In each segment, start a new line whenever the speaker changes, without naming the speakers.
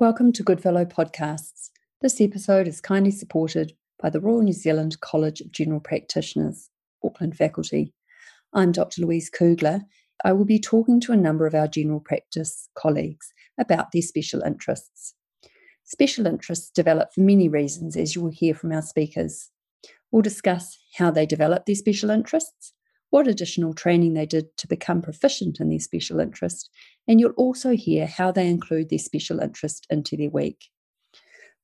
Welcome to Goodfellow Podcasts. This episode is kindly supported by the Royal New Zealand College of General Practitioners, Auckland faculty. I'm Dr. Louise Kuegler. I will be talking to a number of our general practice colleagues about their special interests. Special interests develop for many reasons, as you will hear from our speakers. We'll discuss how they develop their special interests, what additional training they did to become proficient in their special interest, and you'll also hear how they include their special interest into their week.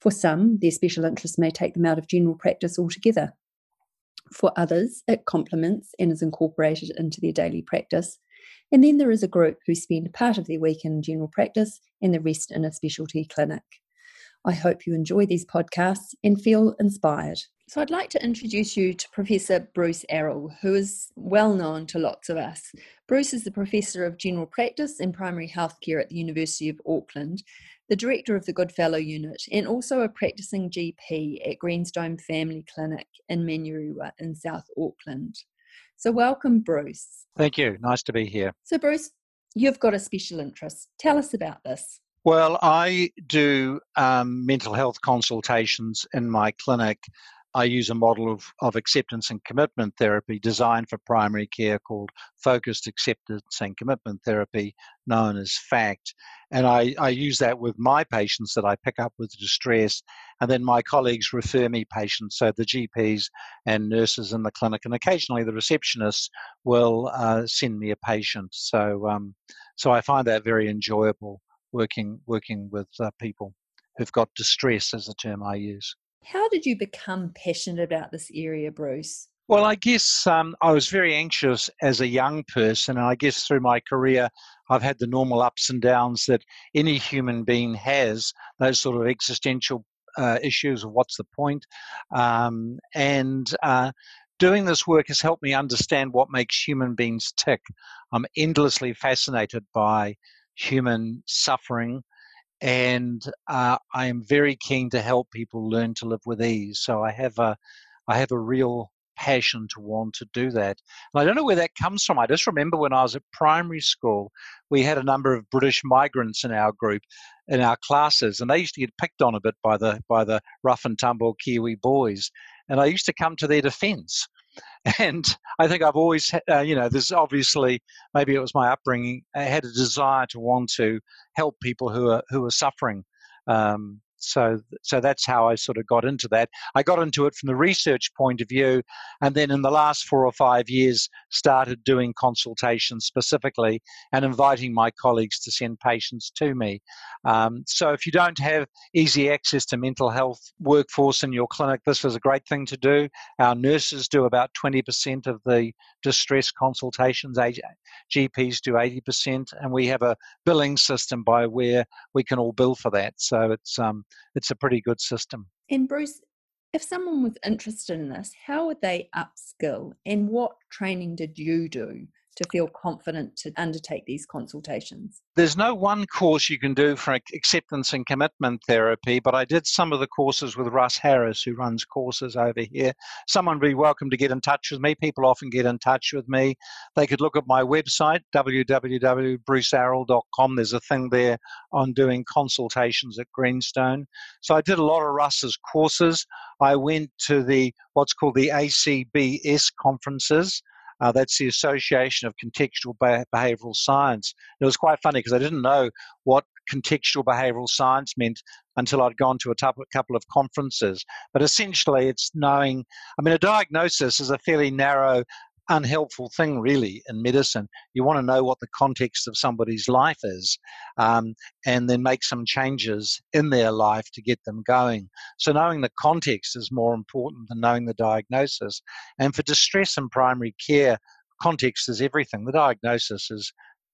For some, their special interest may take them out of general practice altogether. For others, it complements and is incorporated into their daily practice. And then there is a group who spend part of their week in general practice and the rest in a specialty clinic. I hope you enjoy these podcasts and feel inspired. So, I'd like to introduce you to Professor Bruce Arroll, who is well known to lots of us. Bruce is the Professor of General Practice and Primary Healthcare at the University of Auckland, the Director of the Goodfellow Unit, and also a practicing GP at Greenstone Family Clinic in Manurewa in South Auckland. So, welcome, Bruce.
Thank you. Nice to be here.
So, Bruce, you've got a special interest. Tell us about this.
Well, I do um, mental health consultations in my clinic I use a model of, of acceptance and commitment therapy designed for primary care called focused acceptance and commitment therapy, known as FACT. And I, I use that with my patients that I pick up with distress. And then my colleagues refer me patients, so the GPs and nurses in the clinic, and occasionally the receptionists will uh, send me a patient. So, um, so I find that very enjoyable working working with uh, people who've got distress, as the term I use.
How did you become passionate about this area, Bruce?
Well, I guess um, I was very anxious as a young person, and I guess through my career, I've had the normal ups and downs that any human being has, those sort of existential uh, issues of what's the point. Um, and uh, doing this work has helped me understand what makes human beings tick. I'm endlessly fascinated by human suffering and uh, I am very keen to help people learn to live with ease. So I have a, I have a real passion to want to do that. And I don't know where that comes from. I just remember when I was at primary school, we had a number of British migrants in our group, in our classes, and they used to get picked on a bit by the by the rough and tumble Kiwi boys. And I used to come to their defence. And I think I've always, uh, you know, there's obviously maybe it was my upbringing. I had a desire to want to help people who are who are suffering. Um, so so that's how I sort of got into that. I got into it from the research point of view, and then in the last four or five years started doing consultations specifically and inviting my colleagues to send patients to me. Um, so if you don't have easy access to mental health workforce in your clinic, this is a great thing to do. Our nurses do about 20% of the distress consultations. GPs do 80%, and we have a billing system by where we can all bill for that. So it's um, it's a pretty good system.
And Bruce, if someone was interested in this, how would they upskill, and what training did you do to feel confident to undertake these consultations?
There's no one course you can do for acceptance and commitment therapy, but I did some of the courses with Russ Harris, who runs courses over here. Someone would be welcome to get in touch with me. People often get in touch with me. They could look at my website, www.brucearroll.com. There's a thing there on doing consultations at Greenstone. So I did a lot of Russ's courses. I went to the what's called the ACBS conferences. Uh, that's the Association of Contextual Behavioral Science. it was quite funny because I didn't know what contextual behavioral science meant until I'd gone to a couple of conferences. But essentially, it's knowing, I mean, a diagnosis is a fairly narrow unhelpful thing, really, in medicine. You want to know what the context of somebody's life is um, and then make some changes in their life to get them going. So, knowing the context is more important than knowing the diagnosis. And for distress in primary care, context is everything. The diagnosis is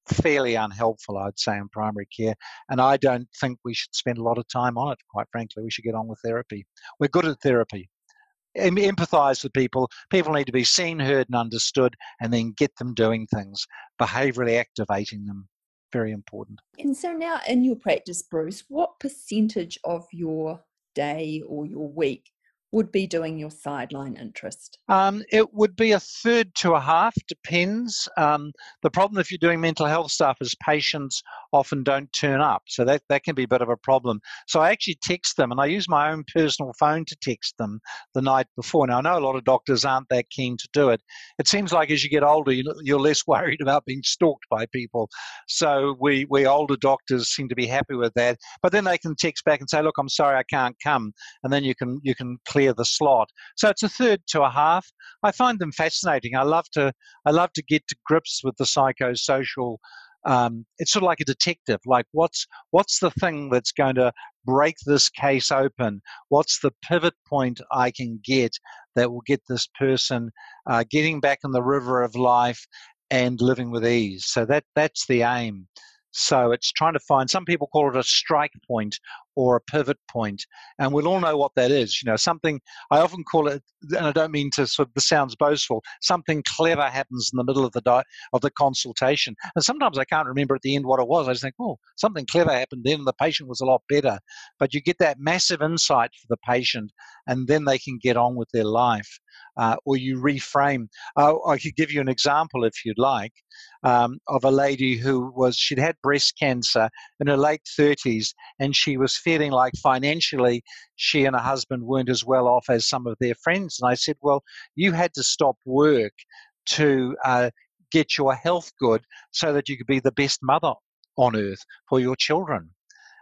fairly unhelpful, I'd say, in primary care. And I don't think we should spend a lot of time on it, quite frankly. We should get on with therapy. We're good at therapy empathize with people. People need to be seen, heard, and understood, and then get them doing things, behaviorally activating them. Very important.
And so now, in your practice, Bruce, what percentage of your day or your week
would be doing your sideline interest?
Um, it would be a third to a half, depends. Um, the problem if you're doing mental health stuff is patients often don't turn up. So that, that can be a bit of a problem. So I actually text them and I use my own personal phone to text them the night before. Now, I know a lot of doctors aren't that keen to do it. It seems like as you get older, you're less worried about being stalked by people. So we, we older doctors seem to be happy with that. But then they can text back and say, look, I'm sorry, I can't come. And then you can, you can clear the slot. So it's a third to a half. I find them fascinating. I love to, I love to get to grips with the psychosocial um, it's sort of like a detective. Like, what's what's the thing that's going to break this case open? What's the pivot point I can get that will get this person uh, getting back in the river of life and living with ease? So that that's the aim. So it's trying to find, some people call it a strike point or a pivot point, and we'll all know what that is. You know, something, I often call it, and I don't mean to sort of, this sounds boastful, something clever happens in the middle of the, di- of the consultation. And sometimes I can't remember at the end what it was. I just think, oh, something clever happened then, and the patient was a lot better. But you get that massive insight for the patient, and then they can get on with their life. Uh, or you reframe. Uh, I could give you an example if you'd like um, of a lady who was, she'd had breast cancer in her late 30s and she was feeling like financially she and her husband weren't as well off as some of their friends. And I said, Well, you had to stop work to uh, get your health good so that you could be the best mother on earth for your children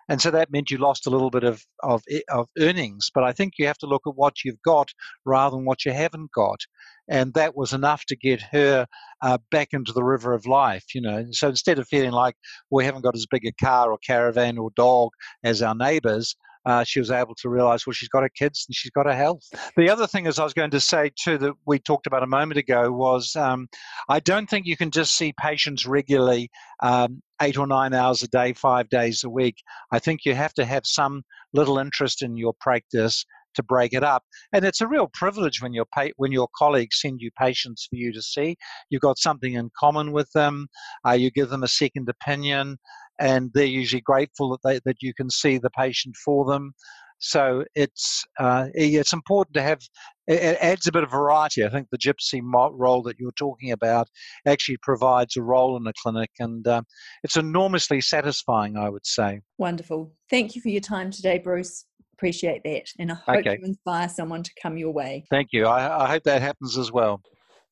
and so that meant you lost a little bit of, of of earnings. But I think you have to look at what you've got rather than what you haven't got, and that was enough to get her uh, back into the river of life. You know, so instead of feeling like we haven't got as big a car or caravan or dog as our neighbours, uh, she was able to realize, well, she's got her kids and she's got her health. The other thing, as I was going to say too, that we talked about a moment ago, was um, I don't think you can just see patients regularly um, eight or nine hours a day, five days a week. I think you have to have some little interest in your practice to break it up. And it's a real privilege when your pa- when your colleagues send you patients for you to see. You've got something in common with them. Uh, you give them a second opinion and they're usually grateful that they, that you can see the patient for them. So it's uh, it's important to have. It adds a bit of variety. I think the GPSI role that you're talking about actually provides a role in the clinic, and uh, it's enormously satisfying. I would say.
Wonderful. Thank you for your time today, Bruce. Appreciate that, and I hope okay. you inspire someone to come your way.
Thank you. I, I hope that happens as well.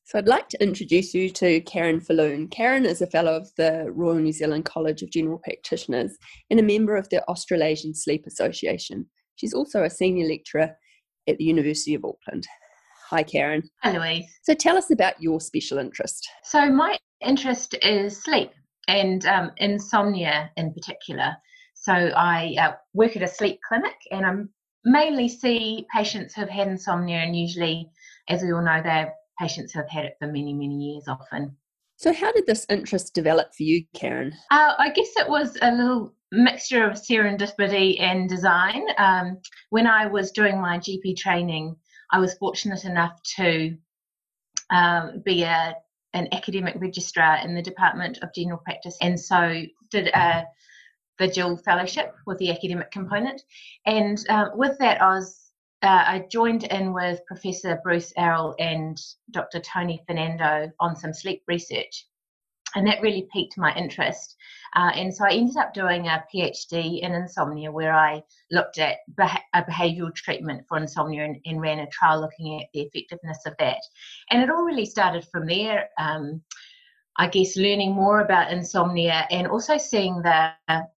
So I'd like to introduce you to Karen Falloon. Karen is a fellow of the Royal New Zealand College of General Practitioners and a member of the Australasian Sleep Association. She's also a senior lecturer at the University of Auckland. Hi, Karen.
Hi, Louise.
So tell us about your special interest.
So my interest is sleep and um, insomnia in particular. So I uh, work at a sleep clinic and I mainly see patients who've had insomnia and usually, as we all know, they're patients who have had it for many, many years often.
So, how did this interest develop for you, Karen?
Uh, I guess it was a little mixture of serendipity and design. Um, when I was doing my GP training, I was fortunate enough to um, be a, an academic registrar in the Department of General Practice, and so did a the dual fellowship with the academic component. And uh, with that, I was uh, I joined in with Professor Bruce Arroll and Dr. Tony Fernando on some sleep research. And that really piqued my interest. Uh, and so I ended up doing a PhD in insomnia where I looked at beh- a behavioral treatment for insomnia and, and, ran a trial looking at the effectiveness of that. And it all really started from there. Um, I guess learning more about insomnia and also seeing the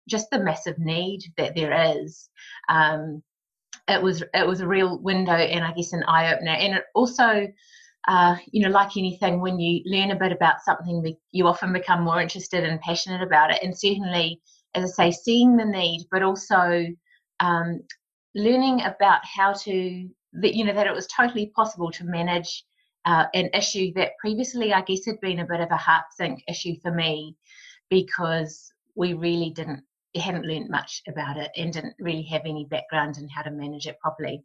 just the massive need that there is. Um, it was it was a real window and I guess an eye opener. And it also, uh, you know, like anything, when you learn a bit about something, you often become more interested and passionate about it. And certainly, as I say, seeing the need, but also um, learning about how to that you know that it was totally possible to manage uh, an issue that previously I guess had been a bit of a heart sink issue for me because we really didn't hadn't learned much about it and didn't really have any background in how to manage it properly.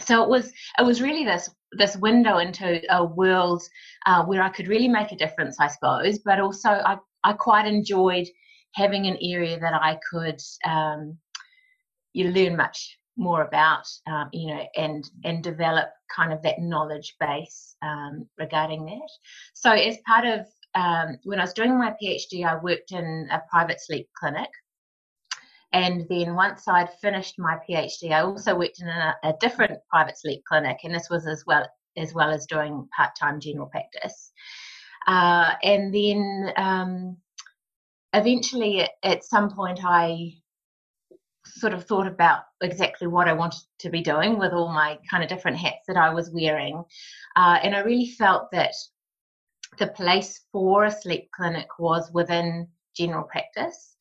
So it was it was really this this window into a world uh, where I could really make a difference, I suppose. But also, I I quite enjoyed having an area that I could um, you learn much more about, um, you know, and and develop kind of that knowledge base um, regarding that. So as part of um, when I was doing my PhD, I worked in a private sleep clinic. And then once I'd finished my PhD, I also worked in a, a different private sleep clinic, and this was as well as well as doing part-time general practice. Uh, and then um, eventually, at, at some point, I sort of thought about exactly what I wanted to be doing with all my kind of different hats that I was wearing. Uh, and I really felt that the place for a sleep clinic was within general practice.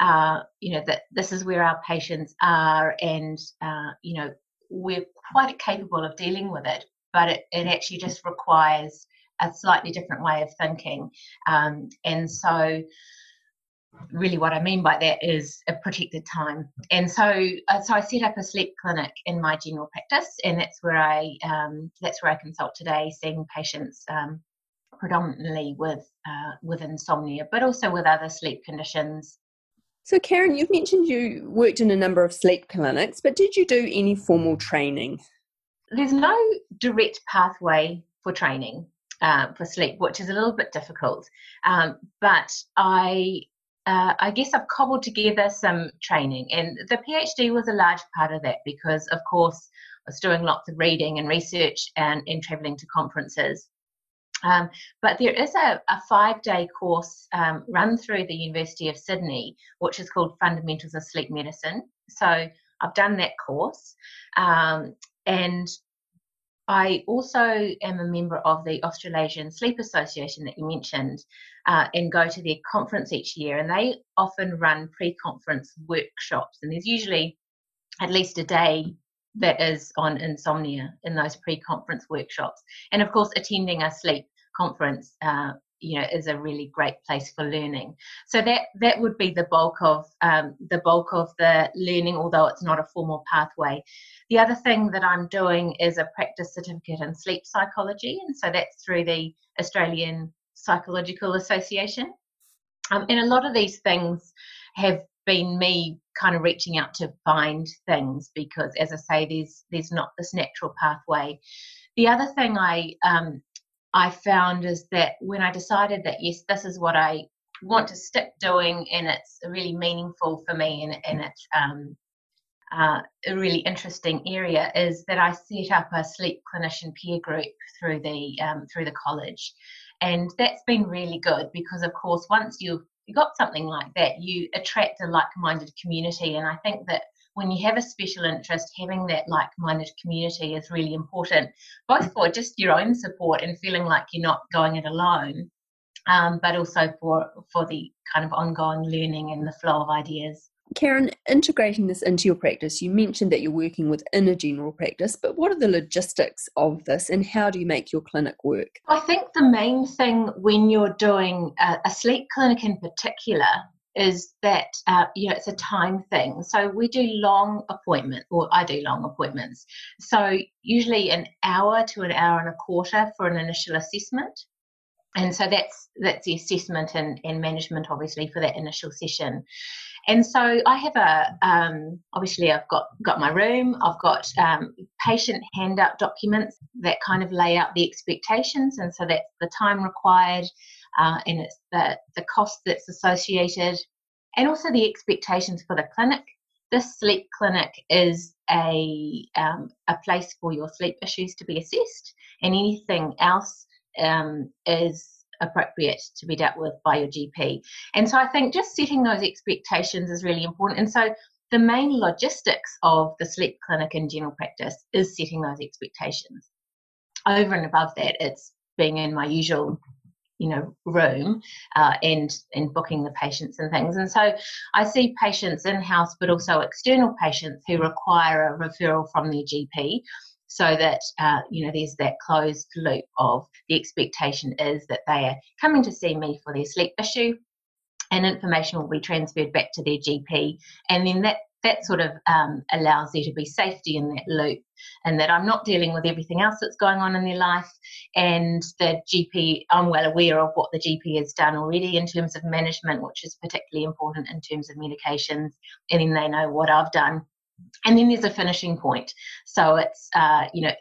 Uh, you know, that this is where our patients are, and, uh, you know, we're quite capable of dealing with it, but it, it actually just requires a slightly different way of thinking. Um, and so, really what I mean by that is a protected time. And so, uh, so I set up a sleep clinic in my general practice, and that's where I um, that's where I consult today, seeing patients um, predominantly with uh, with insomnia, but also with other sleep conditions.
So, Karen, you've mentioned you worked in a number of sleep clinics, but did you do any formal training?
There's no direct pathway for training uh, for sleep, which is a little bit difficult. Um, but I uh, I guess I've cobbled together some training, and the PhD was a large part of that because, of course, I was doing lots of reading and research and, and traveling to conferences. Um, but there is a, a five day course um, run through the University of Sydney, which is called Fundamentals of Sleep Medicine. So I've done that course. Um, and I also am a member of the Australasian Sleep Association that you mentioned uh, and go to their conference each year. And they often run pre conference workshops. And there's usually at least a day that is on insomnia in those pre conference workshops. And of course, attending a sleep conference uh, you know is a really great place for learning. So that that would be the bulk of um, the bulk of the learning although it's not a formal pathway. The other thing that i'm doing is a practice certificate in sleep psychology and so that's through the australian psychological association. Um, and a lot of these things have been me kind of reaching out to find things because as i say there's there's not this natural pathway. The other thing i um, I found is that when I decided that yes, this is what I want to stick doing, and it's really meaningful for me, and, and it's um, uh, a really interesting area, is that I set up a sleep clinician peer group through the um, through the college, and that's been really good because, of course, once you've you got something like that, you attract a like-minded community, and I think that when you have a special interest, having that like minded community is really important, both for just your own support and feeling like you're not going it alone, um, but also for, for the kind of ongoing learning and the flow of ideas.
Karen, integrating this into your practice, you mentioned that you're working within a general practice, but what are the logistics of this and how do you make your clinic work?
I think the main thing when you're doing a, a sleep clinic in particular is that uh, you know it's a time thing. So we do long appointment or i do long appointments. So usually an hour to an hour and a quarter for an initial assessment. And so that's that's the assessment and, and management obviously for that initial session. And so i have a um, obviously i've got got my room i've got um, patient handout documents that kind of lay out the expectations and so that's the time required uh, and it's the, the cost that's associated and also the expectations for the clinic. This sleep clinic is a, um, a place for your sleep issues to be assessed, and anything else um, is appropriate to be dealt with by your GP. And so I think just setting those expectations is really important. And so the main logistics of the sleep clinic in general practice is setting those expectations. Over and above that, it's being in my usual you know room uh, and and booking the patients and things. And so i see patients in house but also external patients who require a referral from their gp so that uh, you know there's that closed loop of the expectation is that they are coming to see me for their sleep issue and information will be transferred back to their gp and then that that sort of um, allows there to be safety in that loop and that I'm not dealing with everything else that's going on in their life. And the GP, I'm well aware of what the GP has done already in terms of management, which is particularly important in terms of medications. And then they know what I've done and then there's a finishing point. So it's uh, you know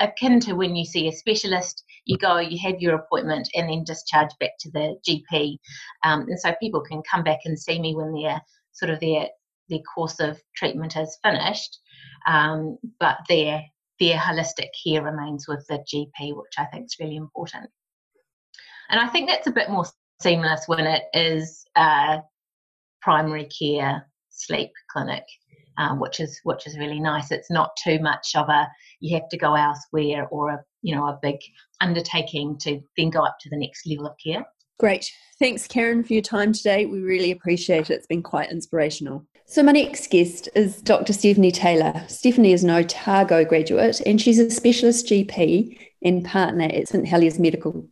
akin to when you see a specialist, you go, you have your appointment, and then discharge back to the GP. Um, and so people can come back and see me when they're sort of their their course of treatment is finished, um, but their their holistic care remains with the GP, which I think is really important. And I think that's a bit more seamless when it is a primary care sleep clinic um, which is which is really nice. It's not too much of a you have to go elsewhere or a you know a big undertaking to then go up to the next level of care.
Great. Thanks, Karen, for your time today. We really appreciate it. It's been quite inspirational. So, my next guest is Dr. Stephanie Taylor. Stephanie is an Otago graduate and she's a specialist GP and partner at St Heliers Medical.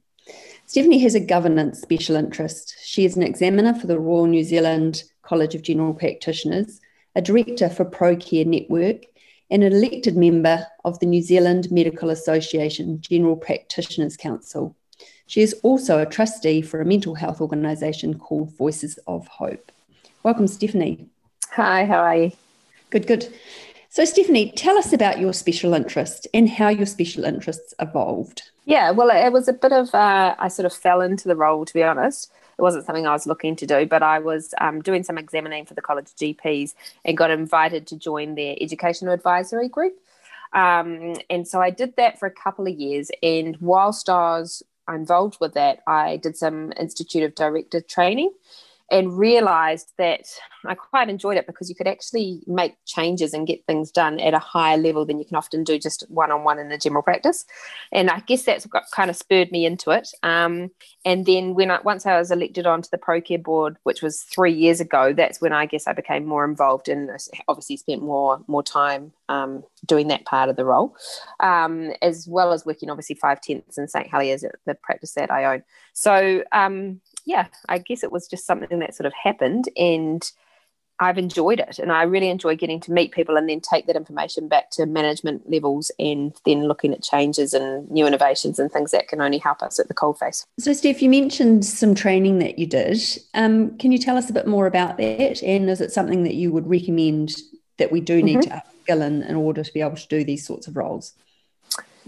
Stephanie has a governance special interest. She is an examiner for the Royal New Zealand College of General Practitioners a director for ProCare Network, and an elected member of the New Zealand Medical Association General Practitioners Council. She is also a trustee for a mental health organisation called Voices of Hope. Welcome, Stephanie.
Hi, how are you?
Good, good. So, Stephanie, tell us about your special interest and how your special interests evolved.
Yeah, well, it was a bit of, uh, I sort of fell into the role, to be honest it wasn't something I was looking to do, but I was um, doing some examining for the college GPs and got invited to join their educational advisory group. Um, and so I did that for a couple of years. And whilst I was involved with that, I did some Institute of Director training and realized that I quite enjoyed it because you could actually make changes and get things done at a higher level than you can often do just one on one in the general practice. And I guess that's what kind of spurred me into it. Um, and then when I, once I was elected onto the ProCare board, which was three years ago, that's when I guess I became more involved and obviously spent more more time um, doing that part of the role, um, as well as working obviously five tenths in St Heliers the practice that I own. So um, yeah, I guess it was just something that sort of happened and I've enjoyed it and I really enjoy getting to meet people and then take that information back to management levels and then looking at changes and new innovations and things that can only help us at the coalface.
So, Steph, you mentioned some training that you did. Um, can you tell us a bit more about that? And is it something that you would recommend that we do need mm-hmm. to upskill in, in order to be able to do these sorts of roles?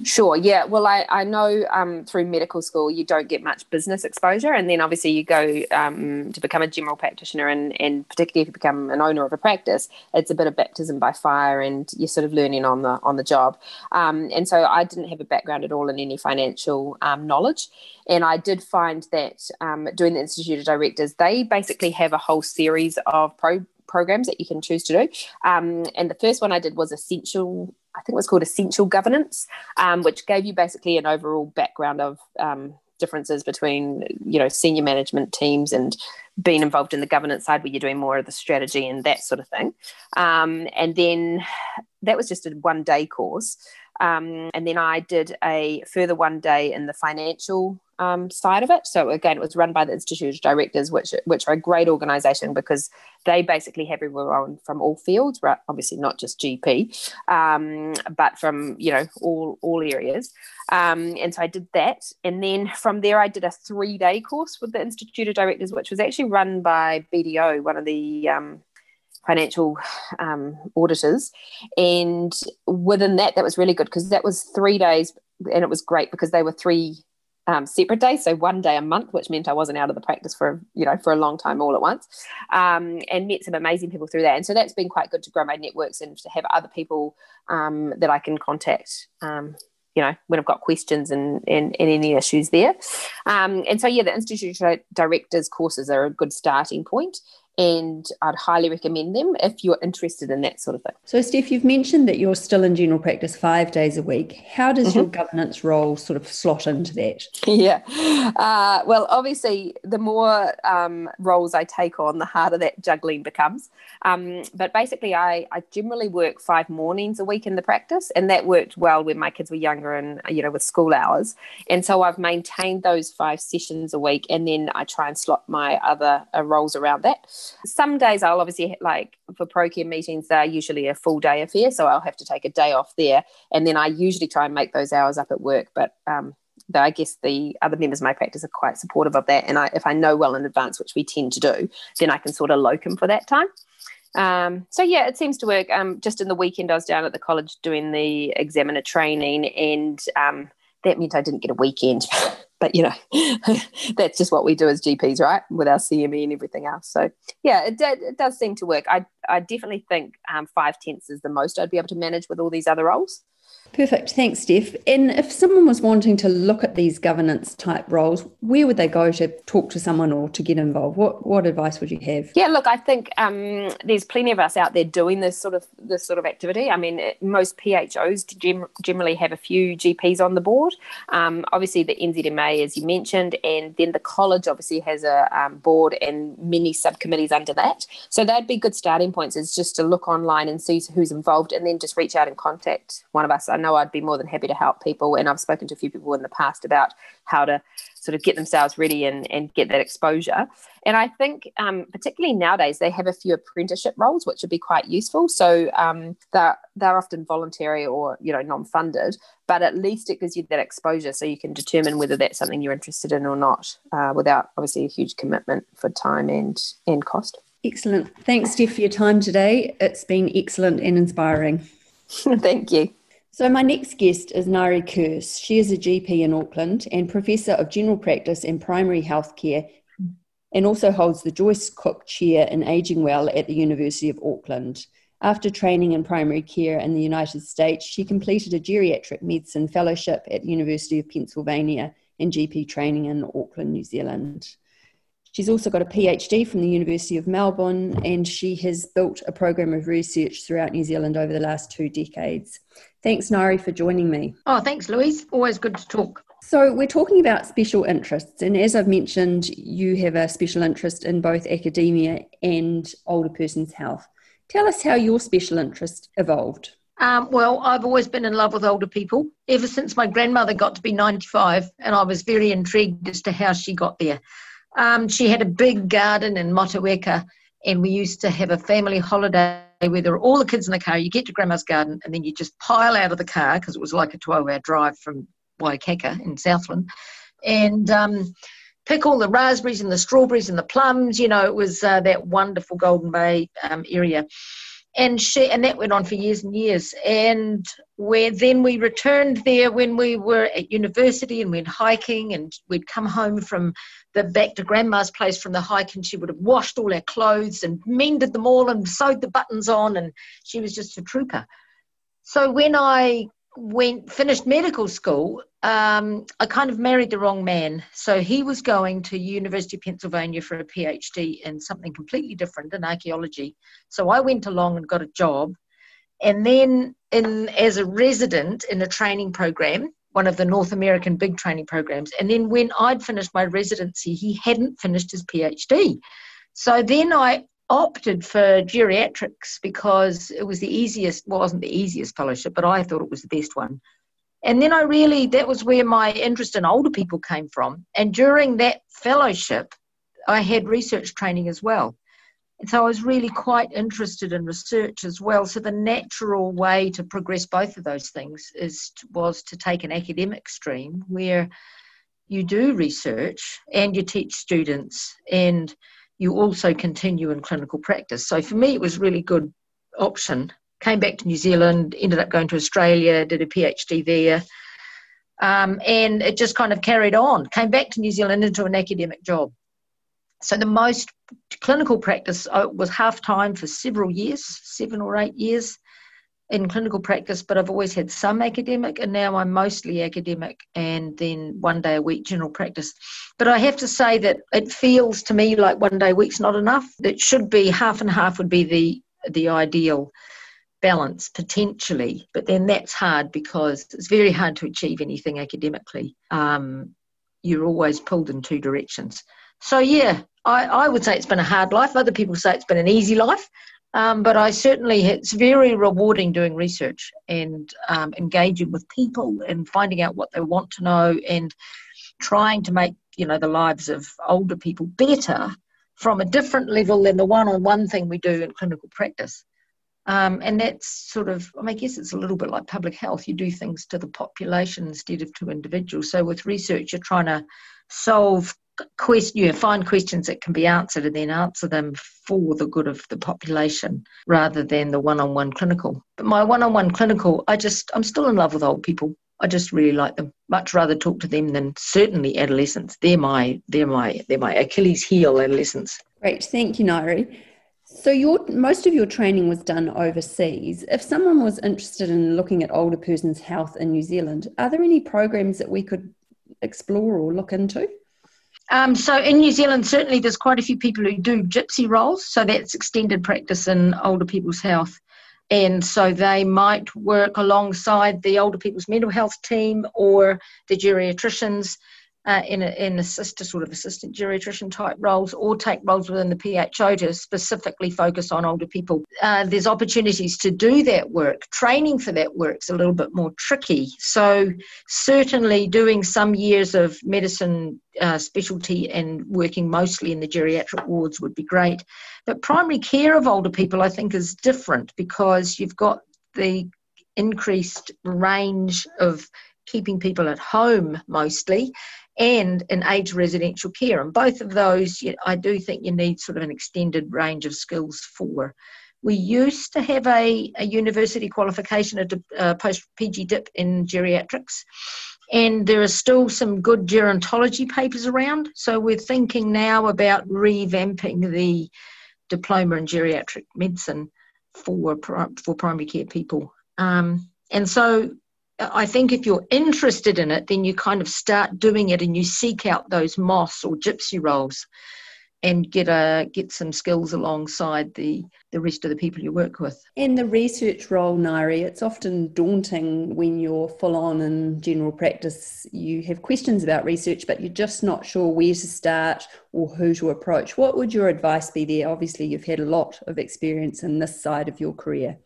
Sure. Yeah. Well, I, I know um, through medical school you don't get much business exposure, and then obviously you go um, to become a general practitioner, and, and particularly if you become an owner of a practice, it's a bit of baptism by fire, and you're sort of learning on the on the job. Um, and so I didn't have a background at all in any financial um, knowledge, and I did find that um, doing the Institute of Directors, they basically have a whole series of pro programs that you can choose to do. Um, and the first one I did was essential I think it was called Essential Governance, um, which gave you basically an overall background of um, differences between you know senior management teams and being involved in the governance side where you're doing more of the strategy and that sort of thing. Um, and then that was just a one day course. Um, and then I did a further one day in the financial um, side of it. So again, it was run by the Institute of Directors, which which are a great organisation because they basically have everyone from all fields, right? Obviously not just GP, um, but from you know all all areas. Um, and so I did that, and then from there I did a three day course with the Institute of Directors, which was actually run by BDO, one of the um, financial um, auditors. And within that, that was really good because that was three days, and it was great because they were three um, separate days, so one day a month, which meant I wasn't out of the practice for you know for a long time all at once, um, and met some amazing people through that. And so that's been quite good to grow my networks and to have other people um, that I can contact. Um, you know, when I've got questions and, and, and any issues there. Um, and so, yeah, the Institute Directors courses are a good starting point and I'd highly recommend them if you're interested in that sort of thing.
So, Steph, you've mentioned that you're still in general practice five days a week. How does mm-hmm. your governance role sort of slot into that?
Yeah, uh, well, obviously, the more um, roles I take on, the harder that juggling becomes. Um, but basically, I, I generally work five mornings a week in the practice, and that worked well when my kids were younger and you know with school hours. And so I've maintained those five sessions a week, and then I try and slot my other uh, roles around that. Some days I'll obviously like for ProCare meetings, they're usually a full day affair. So I'll have to take a day off there. And then I usually try and make those hours up at work. But um, though I guess the other members of my practice are quite supportive of that. And I, if I know well in advance, which we tend to do, then I can sort of locum for that time. Um, so yeah, it seems to work. Um, just in the weekend, I was down at the college doing the examiner training, and um, that meant I didn't get a weekend. but you know, that's just what we do as GPs, right? With our CME and everything else. So yeah, it, it does seem to work. I I definitely think um, five tenths is the most I'd be able to manage with all these other roles.
Perfect. Thanks, Steph. And if someone was wanting to look at these governance type roles, where would they go to talk to someone or to get involved? What what advice would you have?
Yeah, look, I think um, there's plenty of us out there doing this sort of this sort of activity. I mean, most PHOs gem- generally have a few GPs on the board. Um, obviously, the NZMA, as you mentioned, and then the college obviously has a um, board and many subcommittees under that. So that'd be good starting points. Is just to look online and see who's involved, and then just reach out and contact one of us. Know I'd be more than happy to help people. And I've spoken to a few people in the past about how to sort of get themselves ready and, and get that exposure. And I think, um, particularly nowadays, they have a few apprenticeship roles, which would be quite useful. So um, they're, they're often voluntary or, you know, non-funded, but at least it gives you that exposure so you can determine whether that's something you're interested in or not uh, without obviously a huge commitment for time and, and cost.
Excellent. Thanks, Steph, for your time today. It's been excellent and inspiring.
Thank you.
So, my next guest is Ngaire Kerse. She is a GP in Auckland and Professor of General Practice and Primary Healthcare, and also holds the Joyce Cook Chair in Aging Well at the University of Auckland. After training in primary care in the United States, she completed a geriatric medicine fellowship at the University of Pennsylvania and GP training in Auckland, New Zealand. She's also got a PhD from the University of Melbourne, and she has built a program of research throughout New Zealand over the last two decades. Thanks, Ngaire, for joining me.
Oh, thanks, Louise. Always good to talk.
So, we're talking about special interests, and as I've mentioned, you have a special interest in both academia and older person's health. Tell us how your special interest evolved.
Um, well, I've always been in love with older people ever since my grandmother got to be 95, and I was very intrigued as to how she got there. Um, she had a big garden in Motueka, and we used to have a family holiday where there were all the kids in the car. You get to Grandma's garden, and then you just pile out of the car because it was like a 12 hour drive from Waikaka in Southland, and um, pick all the raspberries and the strawberries and the plums. You know, it was uh, that wonderful Golden Bay um, area and she and that went on for years and years. And where then we returned there when we were at university and went hiking and we'd come home from the back to grandma's place from the hike and she would have washed all our clothes and mended them all and sewed the buttons on and she was just a trooper. So when i went finished medical school um, I kind of married the wrong man. So he was going to University of Pennsylvania for a PhD in something completely different in archaeology. So I went along and got a job, and then in as a resident in a training program, one of the North American big training programs. And then when I'd finished my residency, he hadn't finished his PhD. So then I opted for geriatrics because it was the easiest, well, wasn't the easiest fellowship, but I thought it was the best one and then I really, that was where my interest in older people came from. And during that fellowship, I had research training as well. And so I was really quite interested in research as well. So the natural way to progress both of those things is was to take an academic stream where you do research and you teach students and you also continue in clinical practice. So for me, it was really good option came back to New Zealand, ended up going to Australia, did a PhD there. Um, and it just kind of carried on. Came back to New Zealand into an academic job. So the most clinical practice uh, was half time for several years, seven or eight years in clinical practice, but I've always had some academic, and now I'm mostly academic and then one day a week general practice. But I have to say that it feels to me like one day a week's not enough. It should be half and half would be the the ideal balance potentially, but then that's hard because it's very hard to achieve anything academically. Um, you're always pulled in two directions. So, yeah, I, I, would say it's been a hard life. Other people say it's been an easy life. Um, but I certainly, it's very rewarding doing research and um, engaging with people and finding out what they want to know and trying to make, you know, the lives of older people better from a different level than the one-on-one thing we do in clinical practice. Um, and that's sort of, I, mean, I guess it's a little bit like public health. You do things to the population instead of to individuals. So with research, you're trying to solve quest, you know, find questions that can be answered and then answer them for the good of the population rather than the one-on-one clinical. But my one-on-one clinical, I just I'm still in love with old people. I just really like them. Much rather talk to them than certainly adolescents. They're my they're my they're my Achilles heel adolescents.
Great, thank you, Ngaire. So your most of your training was done overseas. If someone was interested in looking at older persons' health in New Zealand, are there any programs that we could explore or look into?
Um, so in New Zealand, certainly there's quite a few people who do GPSI roles. So that's extended practice in older people's health. And so they might work alongside the older people's mental health team or the geriatricians uh, in, a, in assist, sort of assistant geriatrician type roles or take roles within the PHO to specifically focus on older people. Uh, there's opportunities to do that work. Training for that work's a little bit more tricky. So certainly doing some years of medicine uh, specialty and working mostly in the geriatric wards would be great. But primary care of older people, I think, is different because you've got the increased range of keeping people at home mostly and in age residential care. And both of those, I do think you need sort of an extended range of skills for. We used to have a, a university qualification, a, a post PG dip in geriatrics, and there are still some good gerontology papers around. So we're thinking now about revamping the diploma in geriatric medicine for for primary care people. Um, and so I think if you're interested in it, then you kind of start doing it and you seek out those moss or GPSI roles and get a get some skills alongside the the rest of the people you work with.
In the research role, Ngaire, it's often daunting when you're full on in general practice. You have questions about research, but you're just not sure where to start or who to approach. What would your advice be there? Obviously, you've had a lot of experience in this side of your career.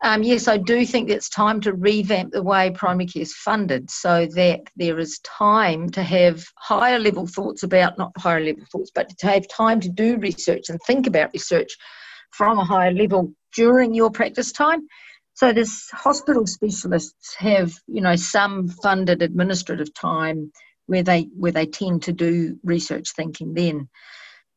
Um, yes, I do think it's time to revamp the way primary care is funded so that there is time to have higher level thoughts about, not higher level thoughts, but to have time to do research and think about research from a higher level during your practice time. So this hospital specialists have, you know, some funded administrative time where they where they tend to do research thinking then.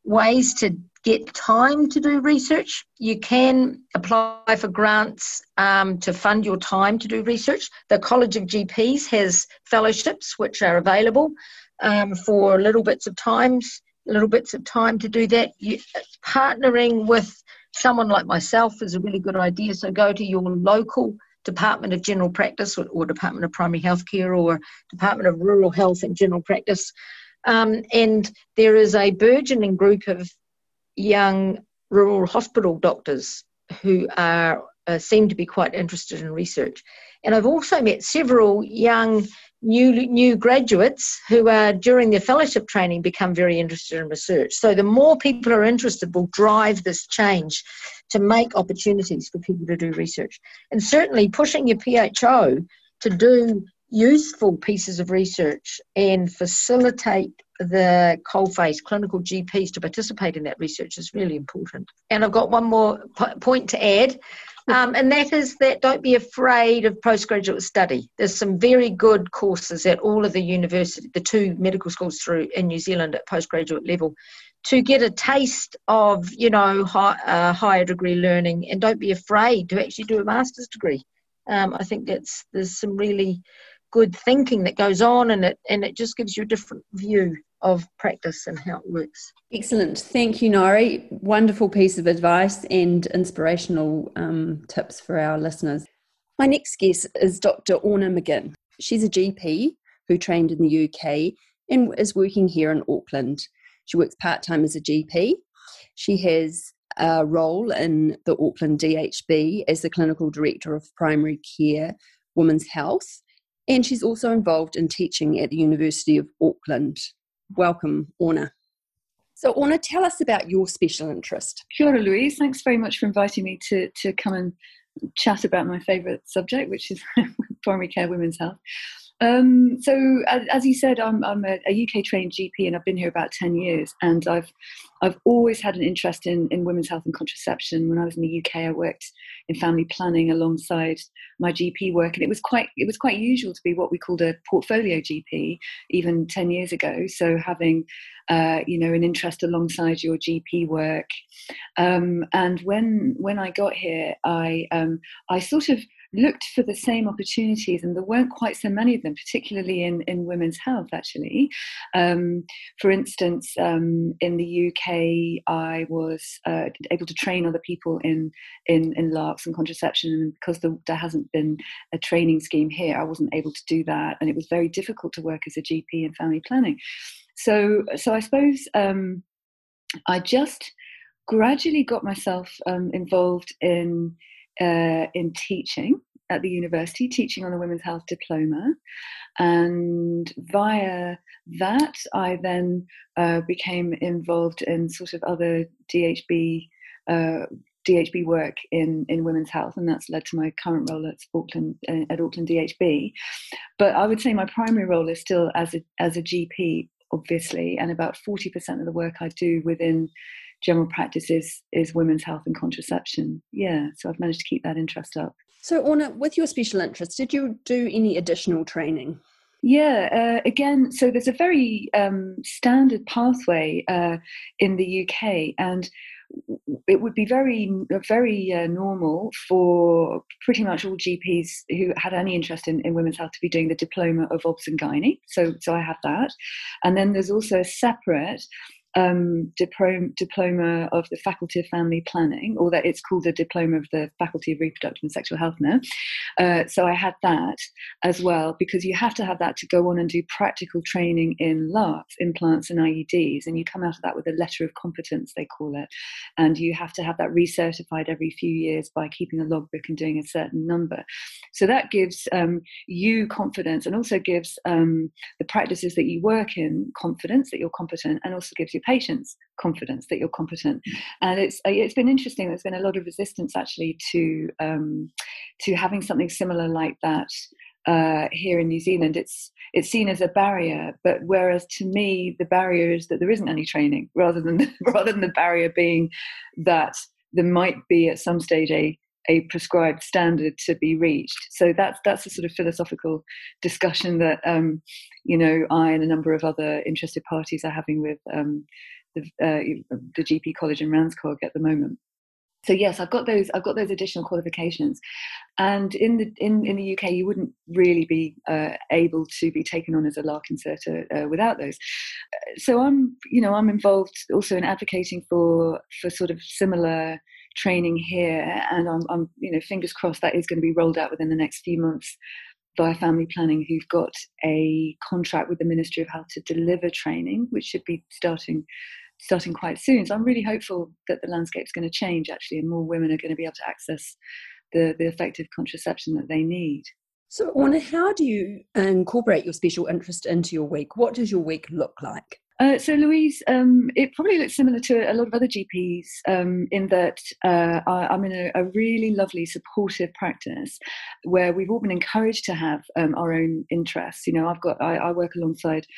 Ways to get time to do research. You can apply for grants um, to fund your time to do research. The College of GPs has fellowships which are available um, for little bits of times, little bits of time to do that. You, partnering with someone like myself is a really good idea. So go to your local Department of General Practice or, or Department of Primary Healthcare or Department of Rural Health and General Practice. Um, and there is a burgeoning group of young rural hospital doctors who are uh, seem to be quite interested in research. And I've also met several young new new graduates who are during their fellowship training become very interested in research. So the more people are interested will drive this change to make opportunities for people to do research. And certainly pushing your PHO to do useful pieces of research and facilitate the coalface clinical GPs to participate in that research is really important. And I've got one more p- point to add, um, and that is that don't be afraid of postgraduate study. There's some very good courses at all of the university, the two medical schools through in New Zealand at postgraduate level, to get a taste of you know high, uh, higher degree learning, and don't be afraid to actually do a master's degree. Um, I think that's there's some really good thinking that goes on and it and it just gives you a different view of practice and how it works.
Excellent. Thank you, Ngaire. Wonderful piece of advice and inspirational um, tips for our listeners. My next guest is Dr. Orna McGinn. She's a GP who trained in the UK and is working here in Auckland. She works part time as a GP. She has a role in the Auckland DHB as the clinical director of primary care, women's health, and she's also involved in teaching at the University of Auckland. Welcome, Orna. So, Orna, tell us about your special interest.
Kia ora, Louise. Thanks very much for inviting me to, to come and chat about my favourite subject, which is primary care, women's health. Um, so, as, as, you said, I'm, I'm a, a, UK trained GP, and I've been here about ten years. And I've I've always had an interest in, in women's health and contraception. When I was in the UK, I worked in family planning alongside my GP work, and it was quite it was quite usual to be what we called a portfolio GP even ten years ago. So having uh, you know an interest alongside your GP work. Um, and when when I got here, I um, I sort of looked for the same opportunities, and there weren't quite so many of them, particularly in, in women's health, actually. Um, for instance, um, in the UK, I was uh, able to train other people in, in, in LARCs and contraception, and because the, there hasn't been a training scheme here, I wasn't able to do that, and it was very difficult to work as a GP in family planning. So, so I suppose um, I just gradually got myself um, involved in uh, in teaching at the university, teaching on the Women's Health Diploma. And via that, I then uh, became involved in sort of other DHB. Uh, DHB work in, in women's health, and that's led to my current role at Auckland uh, at Auckland DHB. But I would say my primary role is still as a as a GP, obviously, and about forty percent of the work I do within general practice is is women's health and contraception. Yeah, so I've managed to keep that interest up.
So, Orna, with your special interest, did you do any additional training?
Yeah, uh, again, so there's a very um, standard pathway uh, in the UK, and it would be very, very uh, normal for pretty much all GPs who had any interest in, in women's health to be doing the diploma of obs and gynae. So, so I have that, and then there's also a separate um, diploma, diploma of the Faculty of Family Planning, or that it's called the Diploma of the Faculty of Reproductive and Sexual Health now. Uh, so I had that as well because you have to have that to go on and do practical training in LARCs, implants, and IUDs, and you come out of that with a letter of competence, they call it, and you have to have that recertified every few years by keeping a logbook and doing a certain number. So that gives um, you confidence and also gives um, the practices that you work in confidence that you're competent, and also gives you patients confidence that you're competent. And it's uh, it's been interesting. There's been a lot of resistance actually to um, to having something similar like that uh, here in New Zealand. It's it's seen as a barrier, but whereas to me the barrier is that there isn't any training, rather than rather than the barrier being that there might be at some stage a a prescribed standard to be reached. So that's that's a sort of philosophical discussion that um, you know I and a number of other interested parties are having with um, the, uh, the GP College in RANZCOG at the moment. So yes, I've got those. I've got those additional qualifications, and in the in, in the UK, you wouldn't really be uh, able to be taken on as a LARC inserter uh, without those. So I'm, you know, I'm involved also in advocating for for sort of similar training here, and I'm, I'm, you know, fingers crossed that is going to be rolled out within the next few months via family planning, who've got a contract with the Ministry of Health to deliver training, which should be starting starting quite soon. So I'm really hopeful that the landscape is going to change actually, and more women are going to be able to access the the effective contraception that they need.
So, Orna, how do you incorporate your special interest into your week? What does your week look like?
Uh, so, Louise, um, it probably looks similar to a lot of other GPs um, in that uh, I, am in a, a, really lovely, supportive practice where we've all been encouraged to have um, our own interests. You know, I've got I, I, work alongside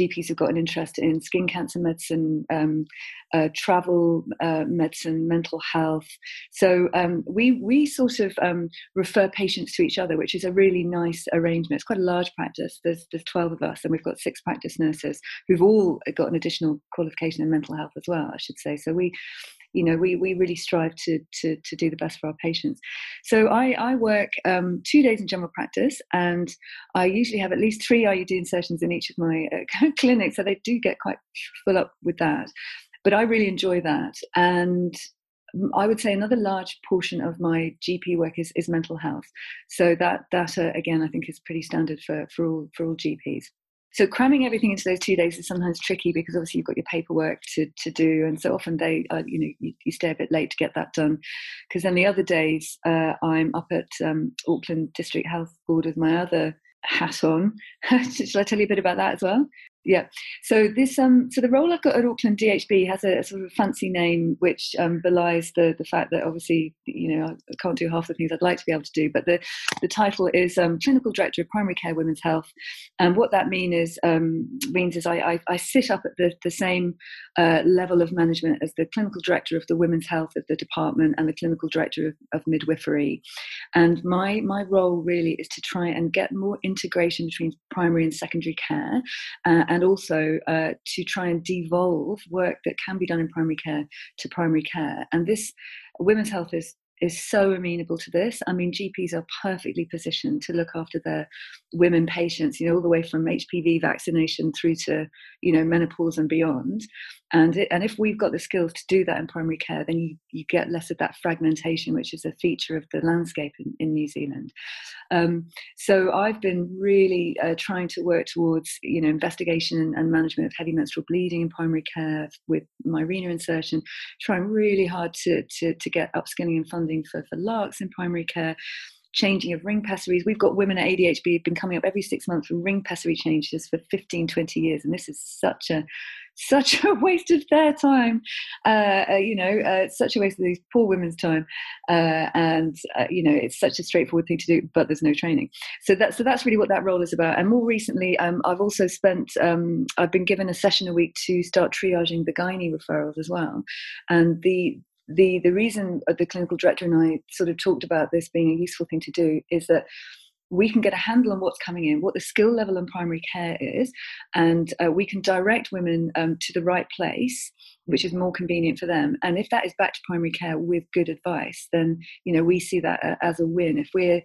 GPs who've got an interest in skin cancer medicine, um, uh, travel uh, medicine, mental health. So um, we we sort of um, refer patients to each other, which is a really nice arrangement. It's quite a large practice. There's there's 12 of us, and we've got six practice nurses who've all got an additional qualification in mental health as well, I should say. So we, you know, we, we really strive to, to, to do the best for our patients. So I, I work um, two days in general practice, and I usually have at least three IUD insertions in each of my uh, clinics, so they do get quite full up with that. But I really enjoy that, and I would say another large portion of my GP work is, is mental health. So that that uh, again, I think is pretty standard for for all for all GPs so cramming everything into those two days is sometimes tricky because obviously you've got your paperwork to, to do and so often they uh, you know you, you, stay a bit late to get that done. Because then the other days uh, i'm up at um, auckland district health board with my other hat on. Shall i tell you a bit about that as well yeah. So this um so the role I've got at Auckland DHB has a, a sort of fancy name which um, belies the the fact that obviously you know I can't do half the things I'd like to be able to do. But the the title is um, clinical director of primary care women's health, and what that mean is um, means is I, I, I sit up at the the same uh, level of management as the clinical director of the women's health of the department and the clinical director of, of midwifery, and my my role really is to try and get more integration between primary and secondary care. Uh, and also uh, to try and devolve work that can be done in primary care to primary care. And this women's health is is so amenable to this. I mean, GPs are perfectly positioned to look after their women patients, you know, all the way from HPV vaccination through to, you know, menopause and beyond. And, it, and if we've got the skills to do that in primary care, then you, you get less of that fragmentation, which is a feature of the landscape in, in New Zealand. Um, so I've been really uh, trying to work towards, you know, investigation and, management of heavy menstrual bleeding in primary care with Mirena insertion, trying really hard to, to, to get upskilling and funding for, for LARCs in primary care changing of ring pessaries. We've got women at ADHB have been coming up every six months for ring pessary changes for 15, 20 years. And this is such a such a waste of their time, uh, uh, you know, uh, such a waste of these poor women's time. Uh, and, uh, you know, it's such a straightforward thing to do, but there's no training. So, that, so that's really what that role is about. And more recently, um, I've also spent, um, I've been given a session a week to start triaging the gynae referrals as well. And the, the the reason the clinical director and I sort of talked about this being a useful thing to do is that we can get a handle on what's coming in, what the skill level in primary care is, and uh, we can direct women um, to the right place, which is more convenient for them. And if that is back to primary care with good advice, then you know we see that uh, as a win. If we're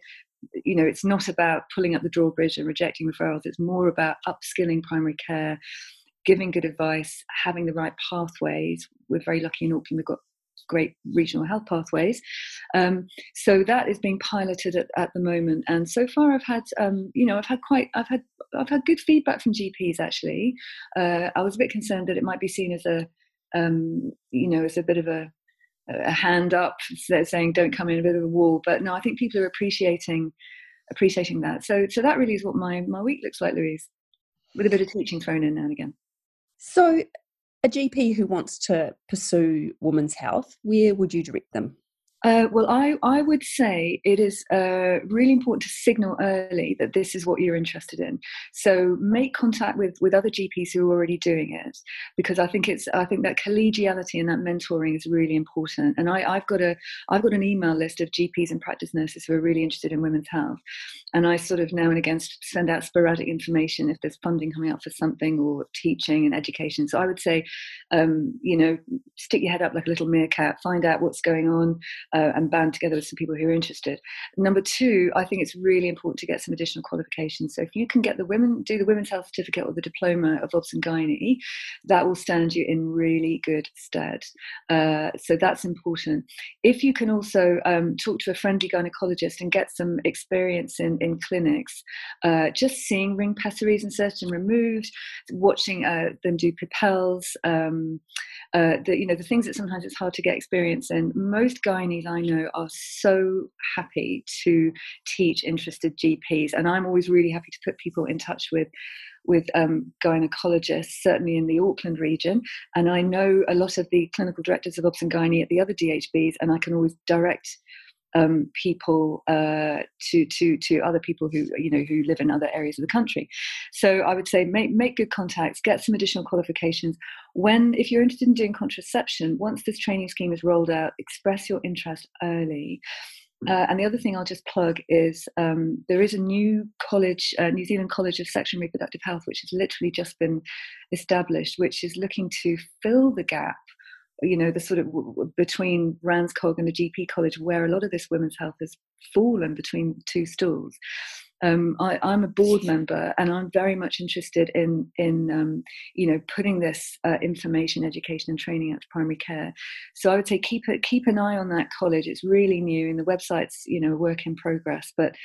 you know, it's not about pulling up the drawbridge and rejecting referrals. It's more about upskilling primary care, giving good advice, having the right pathways. We're very lucky in Auckland. We've got great regional health pathways. Um, so that is being piloted at, at, the moment, and so far I've had, um, you know, I've had quite, I've had, I've had good feedback from GPs actually. Uh, I was a bit concerned that it might be seen as a, um, you know, as a bit of a, a hand up saying don't come in a bit of a wall, but no, I think people are appreciating appreciating that. So, so that really is what my my week looks like, Louise, with a bit of teaching thrown in now and again.
So, a GP who wants to pursue women's health, where would you direct them?
Uh, well, I, I would say it is uh, really important to signal early that this is what you're interested in. So make contact with, with other GPs who are already doing it, because I think it's I think that collegiality and that mentoring is really important. And I, I've got a I've got an email list of GPs and practice nurses who are really interested in women's health, and I sort of now and again send out sporadic information if there's funding coming out for something or teaching and education. So I would say, um, you know, stick your head up like a little meerkat, find out what's going on uh, and band together with some people who are interested. Number two, I think it's really important to get some additional qualifications. So if you can get the women, do the Women's Health Certificate or the Diploma of Obs and Gynae, that will stand you in really good stead. Uh, so that's important. If you can also um, talk to a friendly gynecologist and get some experience in, in clinics, uh, just seeing ring pessaries inserted and removed, watching uh, them do Pipelles, um, uh, the, you know, the things that sometimes it's hard to get experience in. Most gynae I know are so happy to teach interested GPs, and I'm always really happy to put people in touch with with um, gynecologists, certainly in the Auckland region. And I know a lot of the clinical directors of Obs and Gynae at the other DHBs, and I can always direct um, people uh, to to to other people who you know who live in other areas of the country. So I would say make make good contacts, get some additional qualifications. When if you're interested in doing contraception, once this training scheme is rolled out, express your interest early. Uh, and the other thing I'll just plug is um, there is a new college, uh, New Zealand College of Sexual and Reproductive Health, which has literally just been established, which is looking to fill the gap you know, the sort of between RANZCOG and the GP college, where a lot of this women's health has fallen between two stools. Um, I, am a board member, and I'm very much interested in in um, you know putting this uh, information, education, and training out to primary care. So I would say keep keep an eye on that college. It's really new, and the website's you know work in progress. But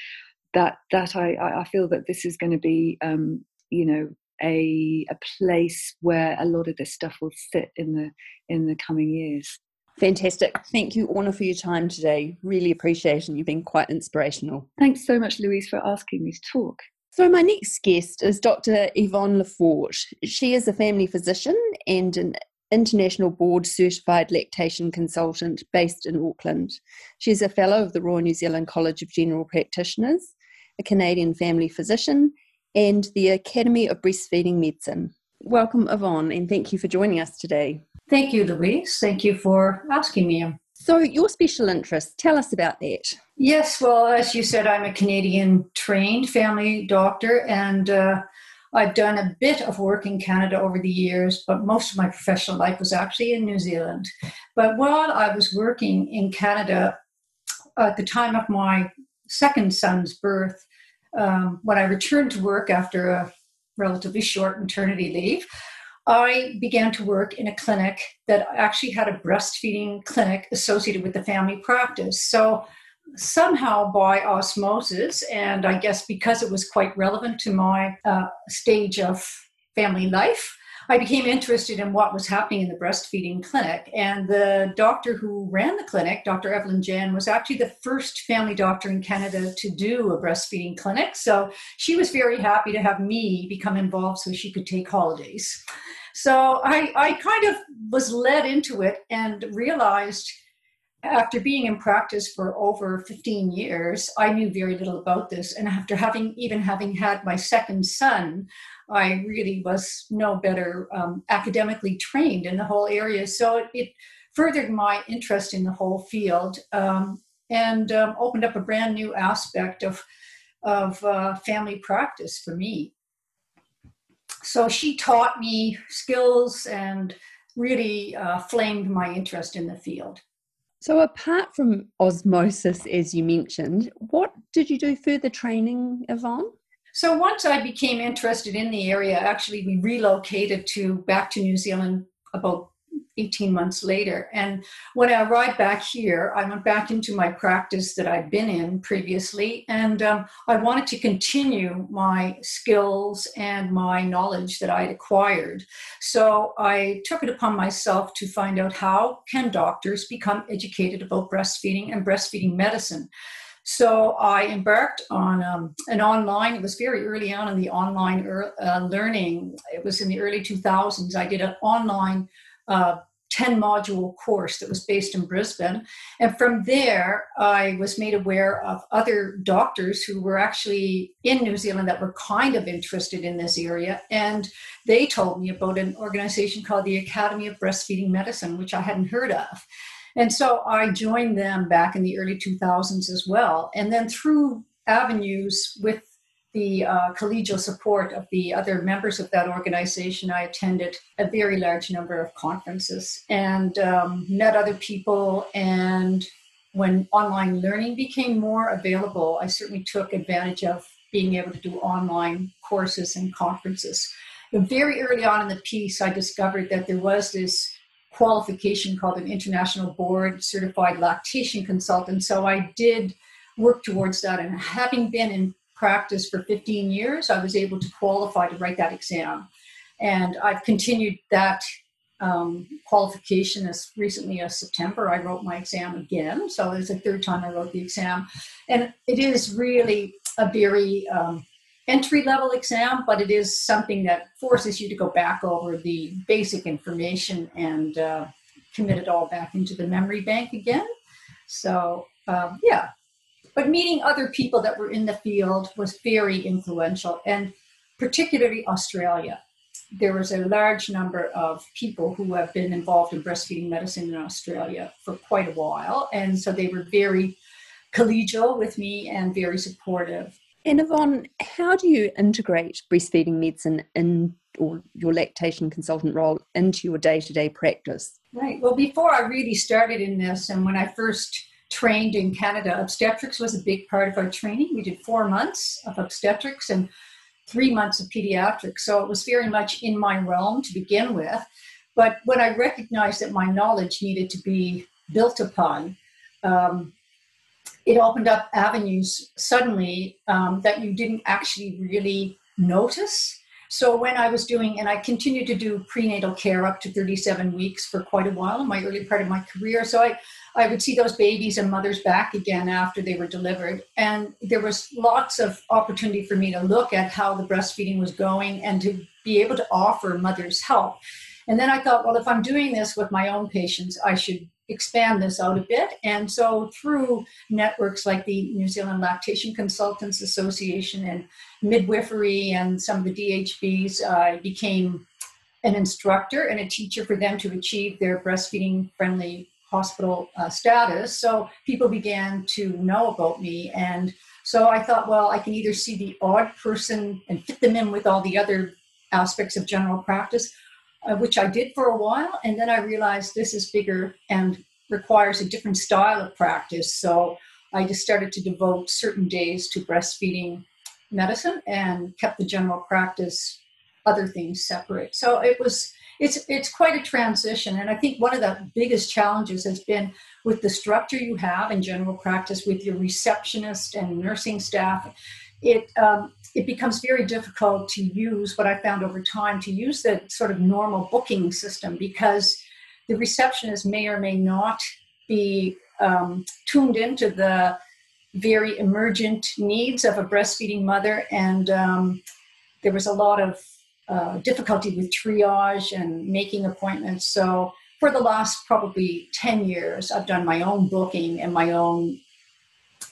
that that I I feel that this is going to be um, you know a a place where a lot of this stuff will sit in the in the coming years.
Fantastic. Thank you, Orna, for your time today. Really appreciate it. And you've been quite inspirational.
Thanks so much, Louise, for asking me to talk. So, my next guest is Dr. Yvonne Laforge. She is a family physician and an international board certified lactation consultant based in Auckland. She is a fellow of the Royal New Zealand College of General Practitioners, a Canadian family physician, and the Academy of Breastfeeding Medicine. Welcome, Yvonne, and thank you for joining us today.
Thank you, Louise. Thank you for asking me.
So, your special interest, tell us about that.
Yes, well, as you said, I'm a Canadian trained family doctor, and uh, I've done a bit of work in Canada over the years, but most of my professional life was actually in New Zealand. But while I was working in Canada at the time of my second son's birth, um, when I returned to work after a relatively short maternity leave, I began to work in a clinic that actually had a breastfeeding clinic associated with the family practice. So somehow by osmosis, and I guess because it was quite relevant to my uh, stage of family life, I became interested in what was happening in the breastfeeding clinic. And the doctor who ran the clinic, Dr. Evelyn Jain, was actually the first family doctor in Canada to do a breastfeeding clinic. So she was very happy to have me become involved so she could take holidays. So I, I kind of was led into it and realized after being in practice for over 15 years, I knew very little about this. And after having even having had my second son, I really was no better um, academically trained in the whole area. So it, it, furthered my interest in the whole field um, and um, opened up a brand new aspect of, of uh, family practice for me. So she taught me skills and really uh, flamed my interest in the field.
So, apart from osmosis, as you mentioned, what did you do further training, Yvonne?
So, once I became interested in the area, actually, we relocated to back to New Zealand about 18 months later. And when I arrived back here, I went back into my practice that I'd been in previously, and um, I wanted to continue my skills and my knowledge that I'd acquired. So I took it upon myself to find out how can doctors become educated about breastfeeding and breastfeeding medicine. So I embarked on um, an online, it was very early on in the online uh, learning. It was in the early 2000s. I did an online uh, 10 module course that was based in Brisbane. And from there, I was made aware of other doctors who were actually in New Zealand that were kind of interested in this area. And they told me about an organization called the Academy of Breastfeeding Medicine, which I hadn't heard of. And so I joined them back in the early 2000s as well. And then through avenues with the uh, collegial support of the other members of that organization, I attended a very large number of conferences and um, met other people. And when online learning became more available, I certainly took advantage of being able to do online courses and conferences. Very early on in the piece, I discovered that there was this qualification called an International Board Certified Lactation Consultant. So I did work towards that. And having been in practice for 15 years, I was able to qualify to write that exam. And I've continued that um, qualification as recently as September. I wrote my exam again, so it's the third time I wrote the exam. And it is really a very um, entry level exam, but it is something that forces you to go back over the basic information and uh, commit it all back into the memory bank again. So, um, yeah, but meeting other people that were in the field was very influential, and particularly Australia. There was a large number of people who have been involved in breastfeeding medicine in Australia for quite a while, and so they were very collegial with me and very supportive.
And Yvonne, how do you integrate breastfeeding medicine in or your lactation consultant role into your day to day practice?
Right. Well, before I really started in this, and when I first trained in Canada. Obstetrics was a big part of our training. We did four months of obstetrics and three months of pediatrics. So it was very much in my realm to begin with. But when I recognized that my knowledge needed to be built upon, um, it opened up avenues suddenly um, that you didn't actually really notice. So when I was doing, and I continued to do prenatal care up to 37 weeks for quite a while in my early part of my career. So I, I would see those babies and mothers back again after they were delivered. And there was lots of opportunity for me to look at how the breastfeeding was going and to be able to offer mothers help. And then I thought, well, if I'm doing this with my own patients, I should expand this out a bit. And so through networks like the New Zealand Lactation Consultants Association and midwifery and some of the DHBs, I became an instructor and a teacher for them to achieve their breastfeeding friendly hospital uh, status. So people began to know about me. And so I thought, well, I can either see the odd person and fit them in with all the other aspects of general practice, uh, which I did for a while. And then I realized this is bigger and requires a different style of practice. So I just started to devote certain days to breastfeeding medicine and kept the general practice other things separate. So it was it's it's quite a transition and I think one of the biggest challenges has been with the structure you have in general practice with your receptionist and nursing staff it um, it becomes very difficult to use what I found over time to use the sort of normal booking system because the receptionist may or may not be um, tuned into the very emergent needs of a breastfeeding mother. And um, there was a lot of uh, difficulty with triage and making appointments. So for the last probably 10 years, I've done my own booking and my own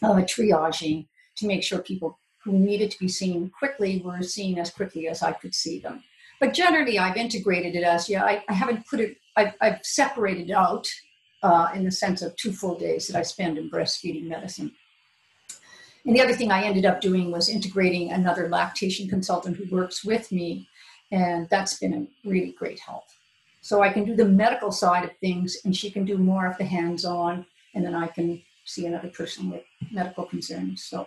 uh, triaging to make sure people who needed to be seen quickly were seen as quickly as I could see them. But generally, I've integrated it as yeah, I, I haven't put it, I've, I've separated out uh, in the sense of two full days that I spend in breastfeeding medicine. And the other thing I ended up doing was integrating another lactation consultant who works with me, and that's been a really great help. So I can do the medical side of things, and she can do more of the hands on, and then I can see another person with medical concerns. So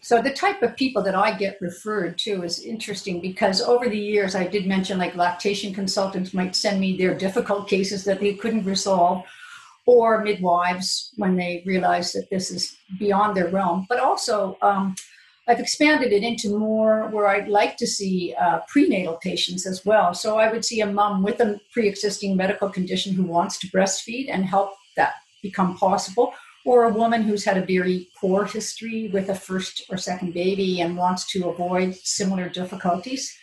so the type of people that I get referred to is interesting because over the years I did mention like lactation consultants might send me their difficult cases that they couldn't resolve or midwives when they realize that this is beyond their realm. But also um, I've expanded it into more where I'd like to see uh, prenatal patients as well. So I would see a mom with a pre-existing medical condition who wants to breastfeed and help that become possible or a woman who's had a very poor history with a first or second baby and wants to avoid similar difficulties.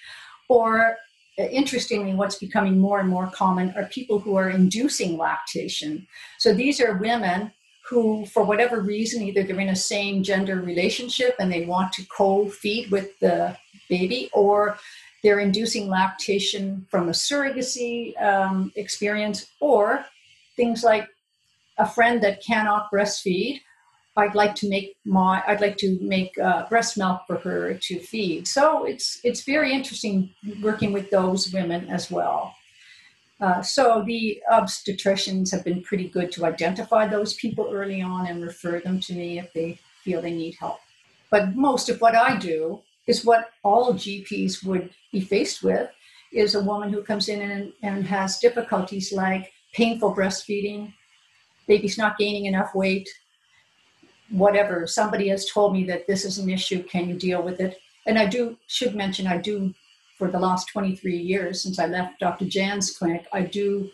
Or, uh, interestingly, what's becoming more and more common are people who are inducing lactation. So these are women who, for whatever reason, either they're in a same gender relationship and they want to co feed with the baby, or they're inducing lactation from a surrogacy um, experience, or things like a friend that cannot breastfeed, I'd like to make my I'd like to make uh, breast milk for her to feed. So it's it's very interesting working with those women as well. Uh, so the obstetricians have been pretty good to identify those people early on and refer them to me if they feel they need help. But most of what I do is what all GPs would be faced with is a woman who comes in and, and has difficulties like painful breastfeeding, baby's not gaining enough weight, whatever. Somebody has told me that this is an issue. Can you deal with it? And I do should mention I do for the last 23 years since I left Dr. Jain's clinic, I do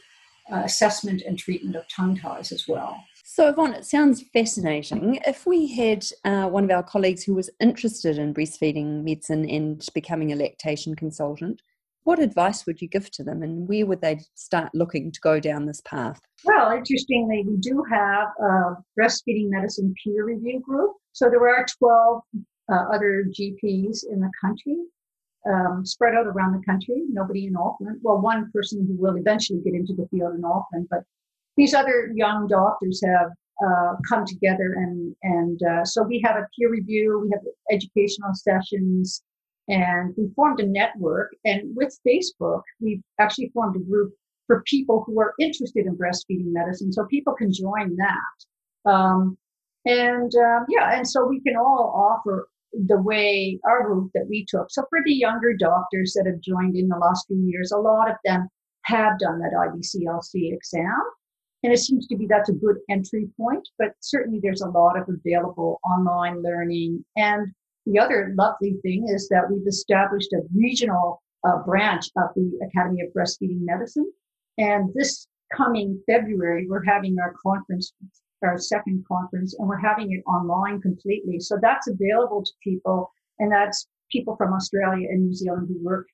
uh, assessment and treatment of tongue ties as well.
So, Yvonne, it sounds fascinating. If we had uh, one of our colleagues who was interested in breastfeeding medicine and becoming a lactation consultant, what advice would you give to them and where would they start looking to go down this path?
Well, interestingly, we do have a breastfeeding medicine peer review group. So there are 12 uh, other GPs in the country, um, spread out around the country, nobody in Auckland. Well, one person who will eventually get into the field in Auckland, but these other young doctors have uh, come together and and uh, so we have a peer review, we have educational sessions, and we formed a network. And with Facebook, we've actually formed a group for people who are interested in breastfeeding medicine. So people can join that. Um, and um, yeah, and so we can all offer the way our route that we took. So for the younger doctors that have joined in the last few years, a lot of them have done that IBCLC exam. And it seems to be that's a good entry point, but certainly there's a lot of available online learning and the other lovely thing is that we've established a regional uh, branch of the Academy of Breastfeeding Medicine. And this coming February, we're having our conference, our second conference, and we're having it online completely. So that's available to people, and that's people from Australia and New Zealand who work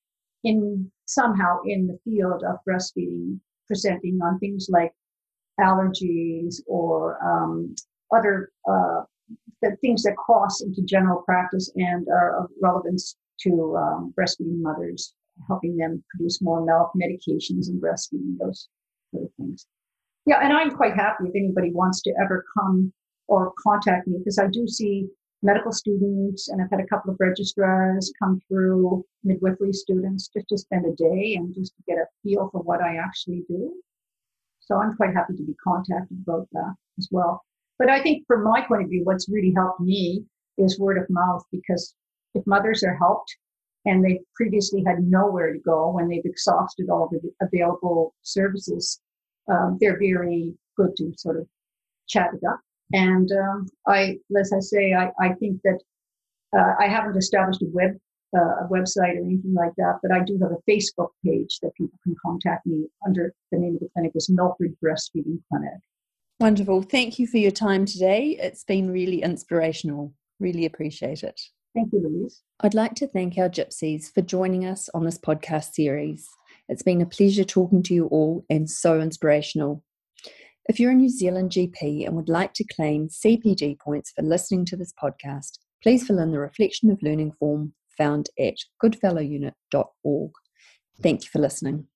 in somehow in the field of breastfeeding, presenting on things like allergies or um, other uh, the things that cross into general practice and are of relevance to um, breastfeeding mothers, helping them produce more milk, medications, and breastfeeding, those sort of things. Yeah, and I'm quite happy if anybody wants to ever come or contact me because I do see medical students and I've had a couple of registrars come through, midwifery students, just to spend a day and just to get a feel for what I actually do. So I'm quite happy to be contacted about that as well. But I think from my point of view, what's really helped me is word of mouth because if mothers are helped and they previously had nowhere to go when they've exhausted all the available services, um, they're very good to sort of chat it up. And um, I, as I say, I, I think that uh, I haven't established a web uh, a website or anything like that, but I do have a Facebook page that people can contact me under the name of the clinic is Milford Breastfeeding Clinic.
Wonderful. Thank you for your time today. It's been really inspirational. Really appreciate it.
Thank you, Louise.
I'd like to thank our GPSIs for joining us on this podcast series. It's been a pleasure talking to you all and so inspirational. If you're a New Zealand GP and would like to claim CPD points for listening to this podcast, please fill in the Reflection of Learning form found at goodfellowunit.org. Thank you for listening.